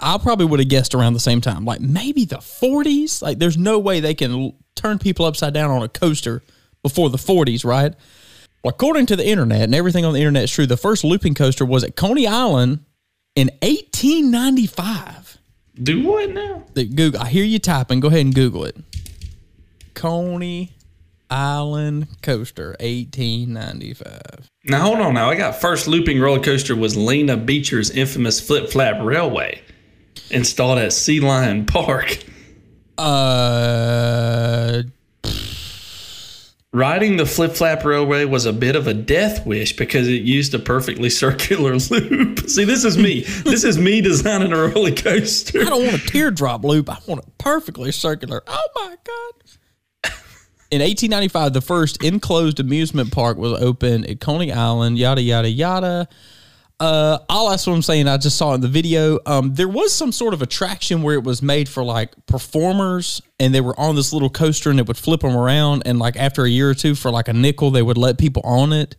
I probably would have guessed around the same time, like maybe the 40s. Like, there's no way they can turn people upside down on a coaster before the 40s, right? Well, according to the internet, and everything on the internet is true, the first looping coaster was at Coney Island in 1895. Do what now? The Google. I hear you typing. Go ahead and Google it. Coney Island coaster, 1895. Now hold on. Now I got first looping roller coaster was Lina Beecher's infamous Flip Flap Railway, installed at Sea Lion Park. Uh, Riding the Flip Flap Railway was a bit of a death wish because it used a perfectly circular loop. See, this is me. this is me designing a roller coaster. I don't want a teardrop loop. I want it perfectly circular. Oh my god! In 1895, the first enclosed amusement park was opened at Coney Island. Yada yada yada. Uh, all that's what I'm saying. I just saw in the video. Um, there was some sort of attraction where it was made for like performers, and they were on this little coaster, and it would flip them around. And like after a year or two, for like a nickel, they would let people on it.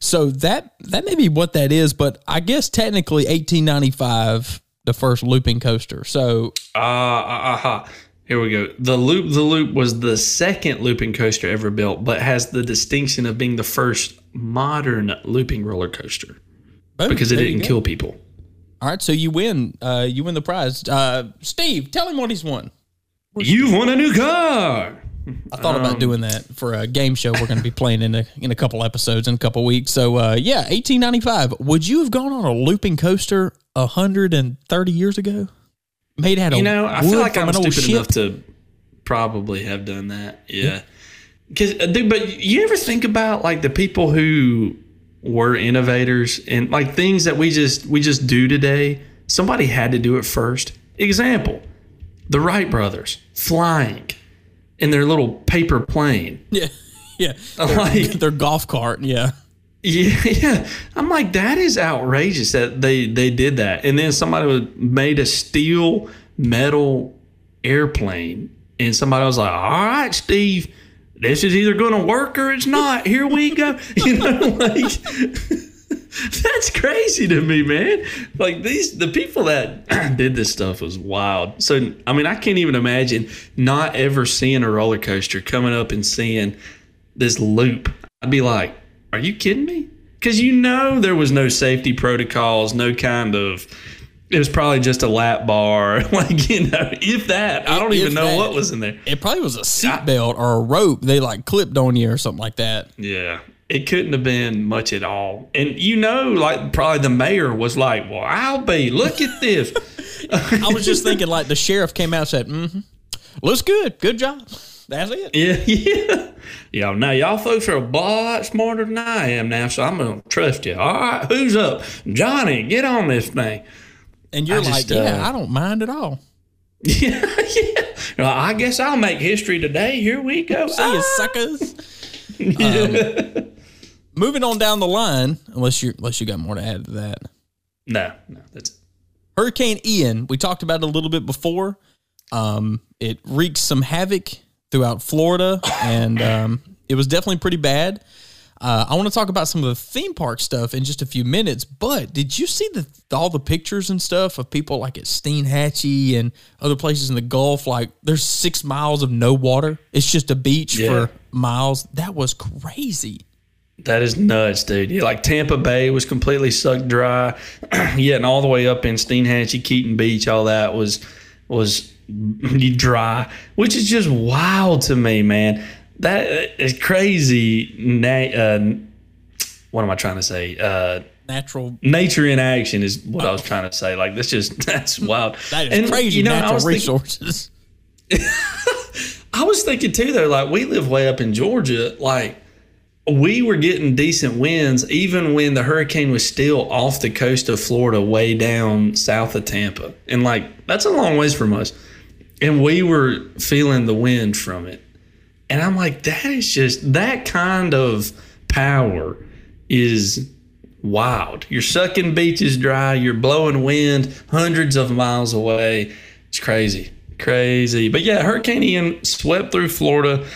So that that may be what that is, but I guess technically 1895, the first looping coaster. So Ah, uh, aha. Here we go. The Loop the Loop was the second looping coaster ever built, but has the distinction of being the first modern looping roller coaster boom, because it there didn't kill people. All right, so you win. Uh, you win the prize. Uh, Steve, tell him what he's won. You've won a new car. I thought Um, about doing that for a game show we're going to be playing in a in a couple episodes in a couple weeks. So uh, yeah, 1895. Would you have gone on a looping coaster 130 years ago? Made out of You know, I feel like I'm stupid ship? enough to probably have done that. Yeah. Cause, uh, dude, but you ever think about like the people who were innovators and like things that we just we just do today? Somebody had to do it first. Example: the Wright brothers flying in their little paper plane. Yeah, yeah. Like, Their golf cart. Yeah. yeah, yeah. I'm like, that is outrageous that they they did that. And then somebody made a steel metal airplane, and somebody was like, "All right, Steve, this is either going to work or it's not. Here we go." You know, like that's crazy to me, man. Like these, the people that did this stuff was wild. So, I mean, I can't even imagine not ever seeing a roller coaster coming up and seeing this loop. I'd be like, are you kidding me? Because you know there was no safety protocols, no kind of it was probably just a lap bar, like you know, if that. I don't If even know that. what was in there. It probably was a seatbelt or a rope they like clipped on you or something like that. Yeah. It couldn't have been much at all. And you know, like probably the mayor was like, Well, I'll be, look at this. I was just thinking like the sheriff came out and said, mm-hmm, looks good. Good job. That's it. yeah, yeah. Yeah, now y'all folks are a lot smarter than I am now, so I'm gonna trust you. All right, who's up? Johnny, get on this thing. And you're I just, like, yeah, uh, I don't mind at all. Yeah, yeah. Well, I guess I'll make history today. Here we go. See you, suckers. Um, moving on down the line, unless you unless you got more to add to that. No, no, that's it. Hurricane Ian, we talked about it a little bit before. Um, it wreaked some havoc throughout Florida, and um, it was definitely pretty bad. Uh, I want to talk about some of the theme park stuff in just a few minutes. But did you see the all the pictures and stuff of people like at Steinhatchee and other places in the Gulf? Like there's six miles of no water. It's just a beach Yeah. for miles. That was crazy. That is nuts, dude. Yeah, like Tampa Bay was completely sucked dry. yeah, and all the way up in Steinhatchee, Keaton Beach, all that was was dry, which is just wild to me, man. That is crazy. Na- uh, what am I trying to say? Uh, Natural. nature in action is what I was trying to say. Like that's just that's wild. That is And, crazy. you know, natural was thinking- resources. I was thinking too, though, like we live way up in Georgia, like we were getting decent winds even when the hurricane was still off the coast of Florida, way down south of Tampa. And like that's a long ways from us. And we were feeling the wind from it. And I'm like, that is just that kind of power is wild. You're sucking beaches dry, you're blowing wind hundreds of miles away. It's crazy. Crazy. But yeah, Hurricane Ian swept through Florida.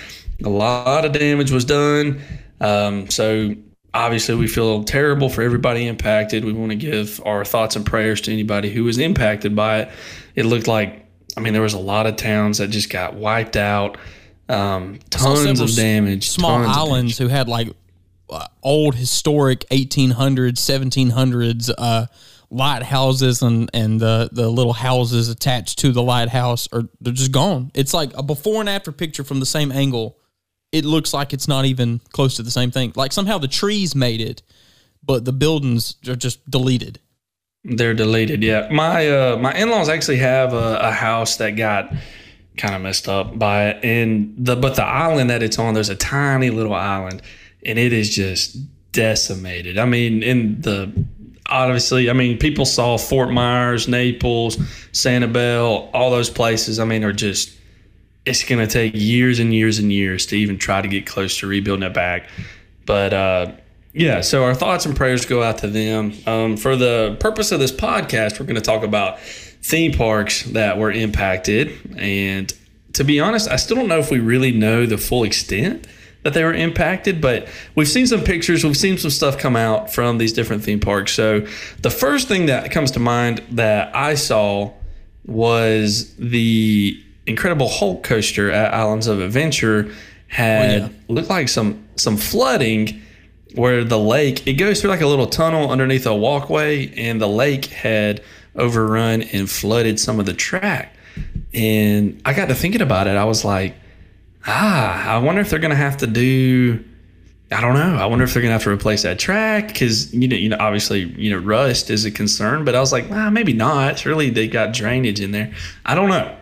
A lot of damage was done. Um, so obviously, we feel terrible for everybody impacted. We want to give our thoughts and prayers to anybody who was impacted by it. It looked like, I mean, there was a lot of towns that just got wiped out. Um, tons of damage. small islands who had like uh, old historic 1800s 1700s uh lighthouses and and the the little houses attached to the lighthouse are they're just gone it's like a before and after picture from the same angle it looks like it's not even close to the same thing like somehow the trees made it but the buildings are just deleted They're deleted. Yeah, my uh, my in laws actually have a, a house that got kind of messed up by it, and the but the island that it's on, there's a tiny little island, and it is just decimated. I mean, in the obviously, I mean, people saw Fort Myers, Naples, Sanibel, all those places. I mean, are just it's going to take years and years and years to even try to get close to rebuilding it back. But uh, yeah, so our thoughts and prayers go out to them. Um, for the purpose of this podcast, we're going to talk about theme parks that were impacted. And to be honest, I still don't know if we really know the full extent that they were impacted, but we've seen some pictures, we've seen some stuff come out from these different theme parks. So the first thing that comes to mind that I saw was the Incredible Hulk coaster at Islands of Adventure had oh, looked like some some flooding where the lake it goes through like a little tunnel underneath a walkway and the lake had overrun and flooded some of the track. And i got to thinking about it. I was like ah i wonder if they're gonna have to do i don't know. I wonder if they're gonna have to replace that track because you know you know obviously you know rust is a concern but i was like ah, maybe not. Surely they got drainage in there. I don't know.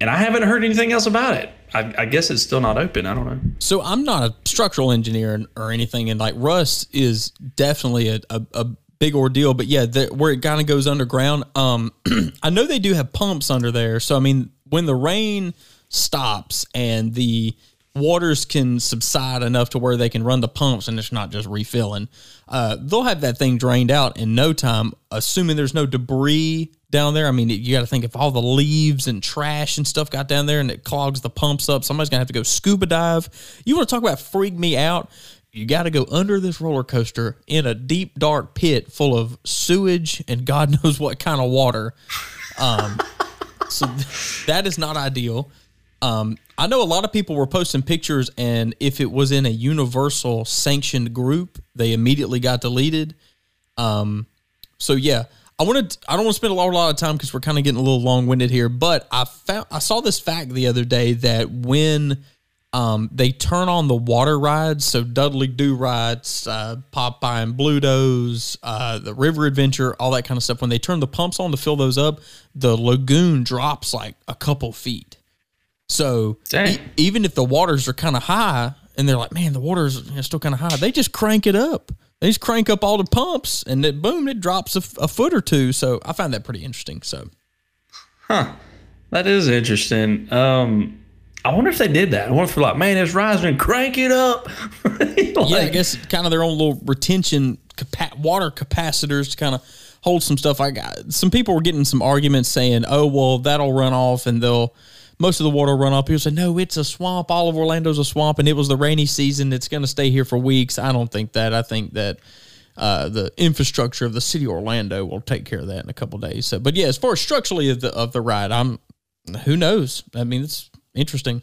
And i haven't heard anything else about it. I, I guess it's still not open. I don't know. So I'm not a structural engineer or anything, and like rust is definitely a, a, a big ordeal. But yeah, the, where it kind of goes underground, um, I know they do have pumps under there. So I mean, when the rain stops and the waters can subside enough to where they can run the pumps and it's not just refilling, uh, they'll have that thing drained out in no time, assuming there's no debris down there. I mean, you got to think if all the leaves and trash and stuff got down there and it clogs the pumps up, somebody's gonna have to go scuba dive. You want to talk about freak me out? You got to go under this roller coaster in a deep, dark pit full of sewage and God knows what kind of water. Um, so th- that is not ideal. Um, I know a lot of people were posting pictures, and if it was in a universal sanctioned group, they immediately got deleted. Um, so yeah, I want to. I don't want to spend a lot, a lot of time because we're kind of getting a little long winded here. But I found I saw this fact the other day that when um, they turn on the water rides, so Dudley Do-Right's, uh, Popeye and Bluto's, uh, the River Adventure, all that kind of stuff. When they turn the pumps on to fill those up, the lagoon drops like a couple feet. So e- even if the waters are kind of high, and they're like, man, the water's you know, still kind of high, they just crank it up. They just crank up all the pumps, and it boom, it drops a, f- a foot or two. So I find that pretty interesting. So Huh. That is interesting. Um, I wonder if they did that. I wonder if they're like, man, it's rising, crank it up. yeah, I guess kind of their own little retention capa- water capacitors to kind of hold some stuff. I got some people were getting some arguments saying, "Oh, well, that'll run off and they'll most of the water will run off." People say, "No, it's a swamp. All of Orlando's a swamp, and it was the rainy season. It's going to stay here for weeks." I don't think that. I think that. Uh, the infrastructure of the city of Orlando will take care of that in a couple days. So, but yeah, as far as structurally of the of the ride, I'm who knows. I mean, it's interesting.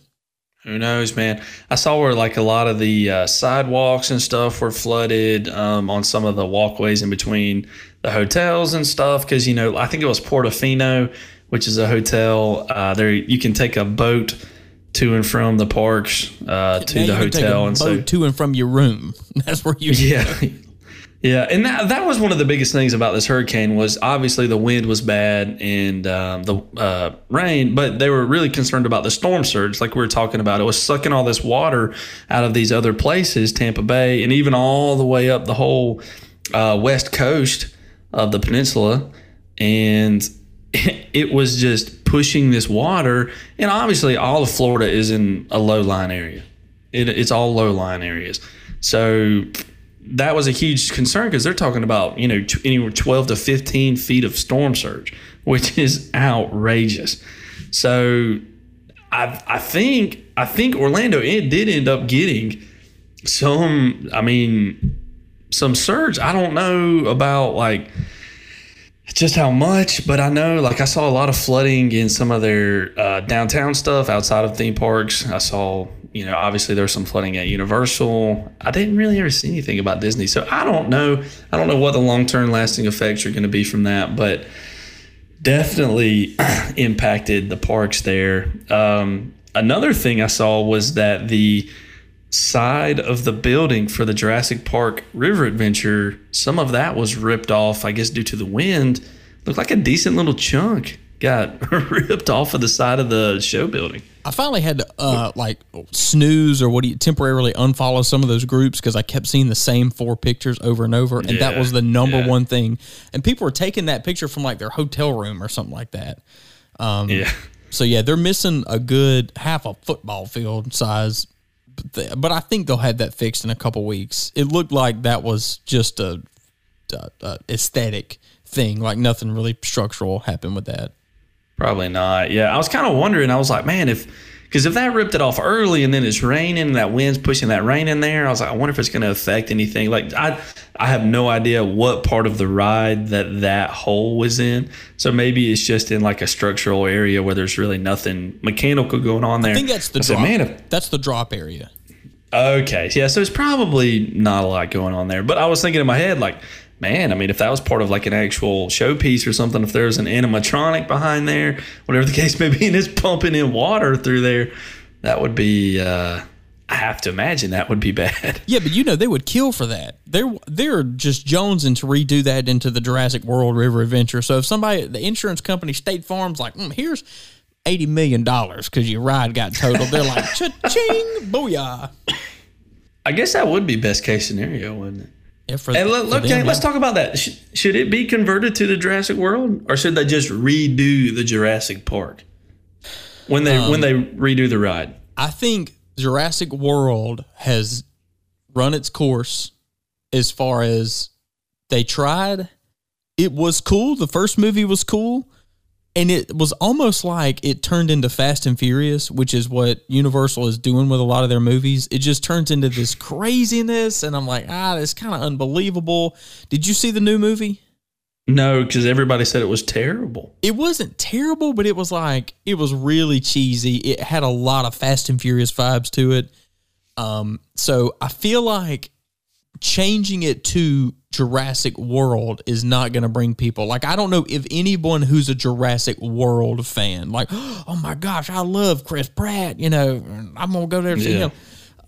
Who knows, man? I saw where like a lot of the uh, sidewalks and stuff were flooded um, on some of the walkways in between the hotels and stuff. Because you know, I think it was Portofino, which is a hotel. Uh, there, you can take a boat to and from the parks uh, to Now the you can take a hotel, and so to and from your room. That's where you. yeah. Yeah, and that, that was one of the biggest things about this hurricane was obviously the wind was bad and um, the uh, rain, but they were really concerned about the storm surge, like we were talking about. It was sucking all this water out of these other places, Tampa Bay, and even all the way up the whole uh, west coast of the peninsula, and it was just pushing this water. And obviously, all of Florida is in a low line area. It, it's all low line areas, so that was a huge concern because they're talking about you know t- anywhere 12 to 15 feet of storm surge which is outrageous so i i think i think orlando it did end up getting some i mean some surge i don't know about like just how much, but I know like I saw a lot of flooding in some of their uh, downtown stuff outside of theme parks. I saw, you know, obviously there was some flooding at Universal. I didn't really ever see anything about Disney, so I don't know. I don't know what the long term lasting effects are going to be from that, but definitely impacted the parks there. Um, another thing I saw was that the side of the building for the Jurassic Park River Adventure, some of that was ripped off, I guess, due to the wind. Looked like a decent little chunk got ripped off of the side of the show building. I finally had to uh, like snooze or what do you temporarily unfollow some of those groups because I kept seeing the same four pictures over and over, and that was the number yeah. one thing. And people were taking that picture from like their hotel room or something like that. Um, Yeah. So yeah, they're missing a good half a football field size, but, they, but I think they'll have that fixed in a couple weeks. It looked like that was just a, a, a aesthetic thing, like nothing really structural happened with that. Probably not. Yeah, I was kind of wondering. I was like, man, if because if that ripped it off early and then it's raining and that wind's pushing that rain in there, I was like, I wonder if it's going to affect anything. Like I, I have no idea what part of the ride that that hole was in. So maybe it's just in like a structural area where there's really nothing mechanical going on there. I think that's the I said, drop. man, if, that's the drop area. Okay. Yeah. So it's probably not a lot going on there. But I was thinking in my head, like, man, I mean, if that was part of like an actual showpiece or something, if there's an animatronic behind there, whatever the case may be, and it's pumping in water through there, that would be, uh, I have to imagine that would be bad. Yeah, but you know they would kill for that. They're they're just jonesing to redo that into the Jurassic World River Adventure. So if somebody, the insurance company, State Farm's like, mm, here's eighty million dollars because your ride got totaled, they're like, cha-ching, booyah. I guess that would be best case scenario, wouldn't it? For, And look, look them, okay, let's talk about that. Sh- should it be converted to the Jurassic World, or should they just redo the Jurassic Park when they when um, they redo the ride? I think Jurassic World has run its course as far as they tried. It was cool. The first movie was cool. And it was almost like it turned into Fast and Furious, which is what Universal is doing with a lot of their movies. It just turns into this craziness. And I'm like, ah, that's kind of unbelievable. Did you see the new movie? No, because everybody said it was terrible. it wasn't terrible, but it was like it was really cheesy. It had a lot of Fast and Furious vibes to it. Um, so I feel like changing it to Jurassic World is not going to bring people. Like, I don't know if anyone who's a Jurassic World fan, like, oh my gosh, I love Chris Pratt, you know, I'm going to go there and see Yeah. him.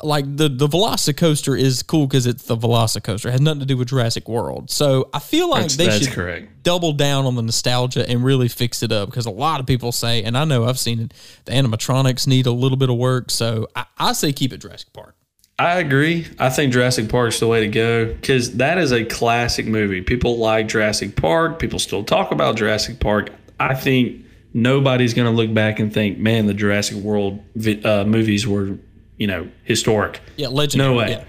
Like, the, the Velocicoaster is cool because it's the Velocicoaster. It has nothing to do with Jurassic World. So I feel like That's- they that's should correct. double down on the nostalgia and really fix it up because a lot of people say, and I know I've seen it, the animatronics need a little bit of work. So I, I say keep it Jurassic Park. I agree. I think Jurassic Park's the way to go because that is a classic movie. People like Jurassic Park. People still talk about Jurassic Park. I think nobody's going to look back and think, man, the Jurassic World vi- uh, movies were, you know, historic. Yeah, legendary. No way. Yeah.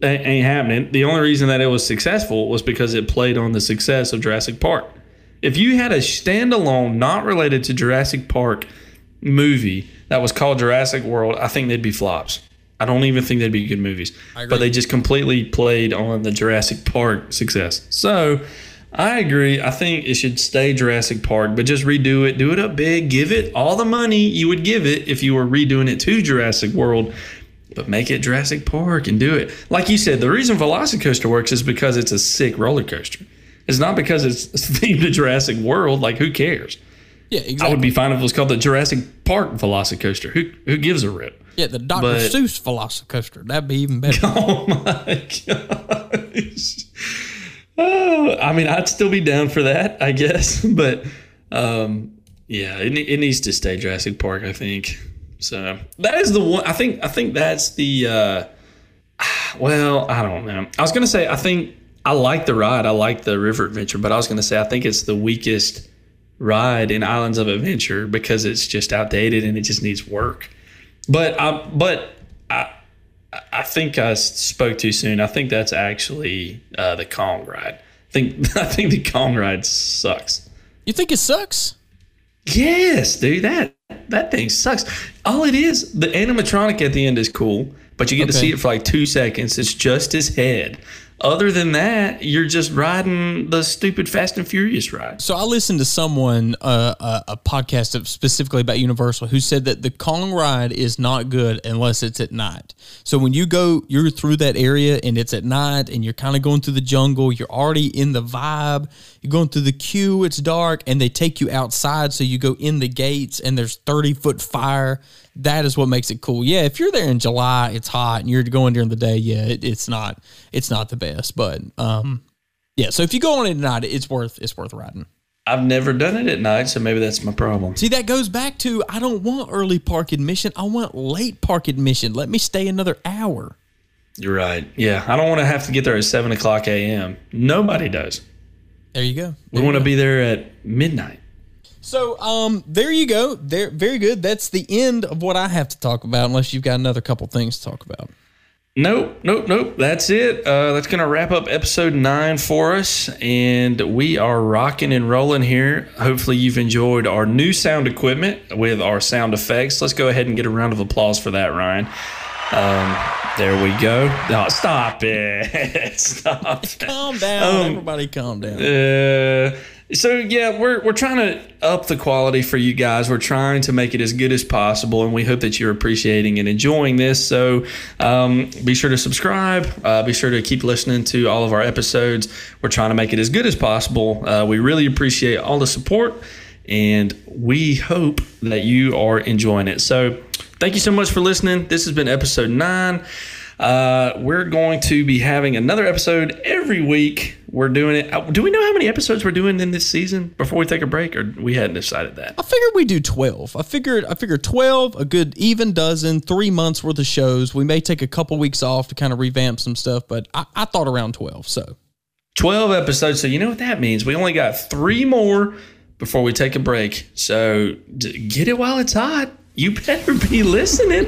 That ain't happening. The only reason that it was successful was because it played on the success of Jurassic Park. If you had a standalone, not related to Jurassic Park movie that was called Jurassic World, I think they'd be flops. I don't even think they'd be good movies. But they just completely played on the Jurassic Park success. So I agree. I think it should stay Jurassic Park, but just redo it, do it up big, give it all the money you would give it if you were redoing it to Jurassic World but make it Jurassic Park and do it. Like you said, the reason Velocicoaster works is because it's a sick roller coaster. It's not because it's themed to Jurassic World. Like, who cares? Yeah, exactly. I would be fine if it was called the Jurassic Park Velocicoaster. Who who gives a rip? yeah, the Dr. but- Seuss Velocicoaster. That'd be even better. Oh my gosh. Oh, I mean, I'd still be down for that, I guess. But um, yeah, it, it needs to stay Jurassic Park, I think. So that is the one. I think. I think that's the. Uh, well, I don't know. I was gonna say I think I like the ride. I like the River Adventure, but I was gonna say I think it's the weakest ride in Islands of Adventure because it's just outdated and it just needs work. But I, but I, I think I spoke too soon. I think that's actually uh, the Kong ride. I think I think the Kong ride sucks. You think it sucks? Yes, dude, that that thing sucks. All it is, the animatronic at the end is cool, but you get to see it for like two seconds. It's just his head. Other than that, you're just riding the stupid Fast and Furious ride. So I listened to someone, uh, a, a podcast specifically about Universal, who said that the Kong ride is not good unless it's at night. So when you go, you're through that area and it's at night, and you're kind of going through the jungle. You're already in the vibe. You're going through the queue. It's dark, and they take you outside. So you go in the gates, and there's 30 foot fire. That is what makes it cool. Yeah, if you're there in July, it's hot, and you're going during the day. Yeah, it, it's not. It's not the best, but um, yeah. So if you go on it at night, it's worth it's worth riding. I've never done it at night, so maybe that's my problem. See, that goes back to I don't want early park admission. I want late park admission. Let me stay another hour. You're right. Yeah, I don't want to have to get there at seven o'clock a.m. Nobody does. There you go. We want to be there at midnight. So, um, there you go. There, very good. That's the end of what I have to talk about. Unless you've got another couple things to talk about. Nope, nope, nope. That's it. Uh, that's going to wrap up episode nine for us. And we are rocking and rolling here. Hopefully, you've enjoyed our new sound equipment with our sound effects. Let's go ahead and get a round of applause for that, Ryan. Um, there we go. Stop it. stop it. Calm down, everybody. Calm down. Uh, so yeah, we're we're trying to up the quality for you guys. We're trying to make it as good as possible, and we hope that you're appreciating and enjoying this. So um, be sure to subscribe. Uh, be sure to keep listening to all of our episodes. We're trying to make it as good as possible. Uh, we really appreciate all the support, and we hope that you are enjoying it. So thank you so much for listening. This has been episode nine. Uh, we're going to be having another episode every week. We're doing it. uh, Do we know how many episodes we're doing in this season before we take a break, or we hadn't decided that? I figured we do twelve. I figured I figured twelve, a good even dozen, three months worth of shows. We may take a couple weeks off to kind of revamp some stuff, but I, I thought around twelve. So 12 episodes. So you know what that means? We only got three more before we take a break. So get it while it's hot. You better be listening.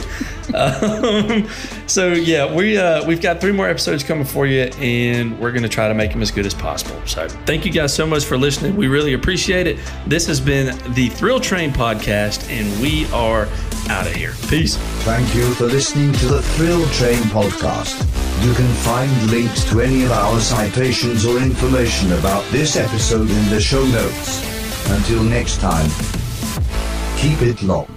um, so yeah, we uh, we've got three more episodes coming for you, and we're gonna try to make them as good as possible. So thank you guys so much for listening. We really appreciate it. This has been the Thrill Train podcast, and we are out of here. Peace. Thank you for listening to the Thrill Train podcast. You can find links to any of our citations or information about this episode in the show notes. Until next time, keep it locked.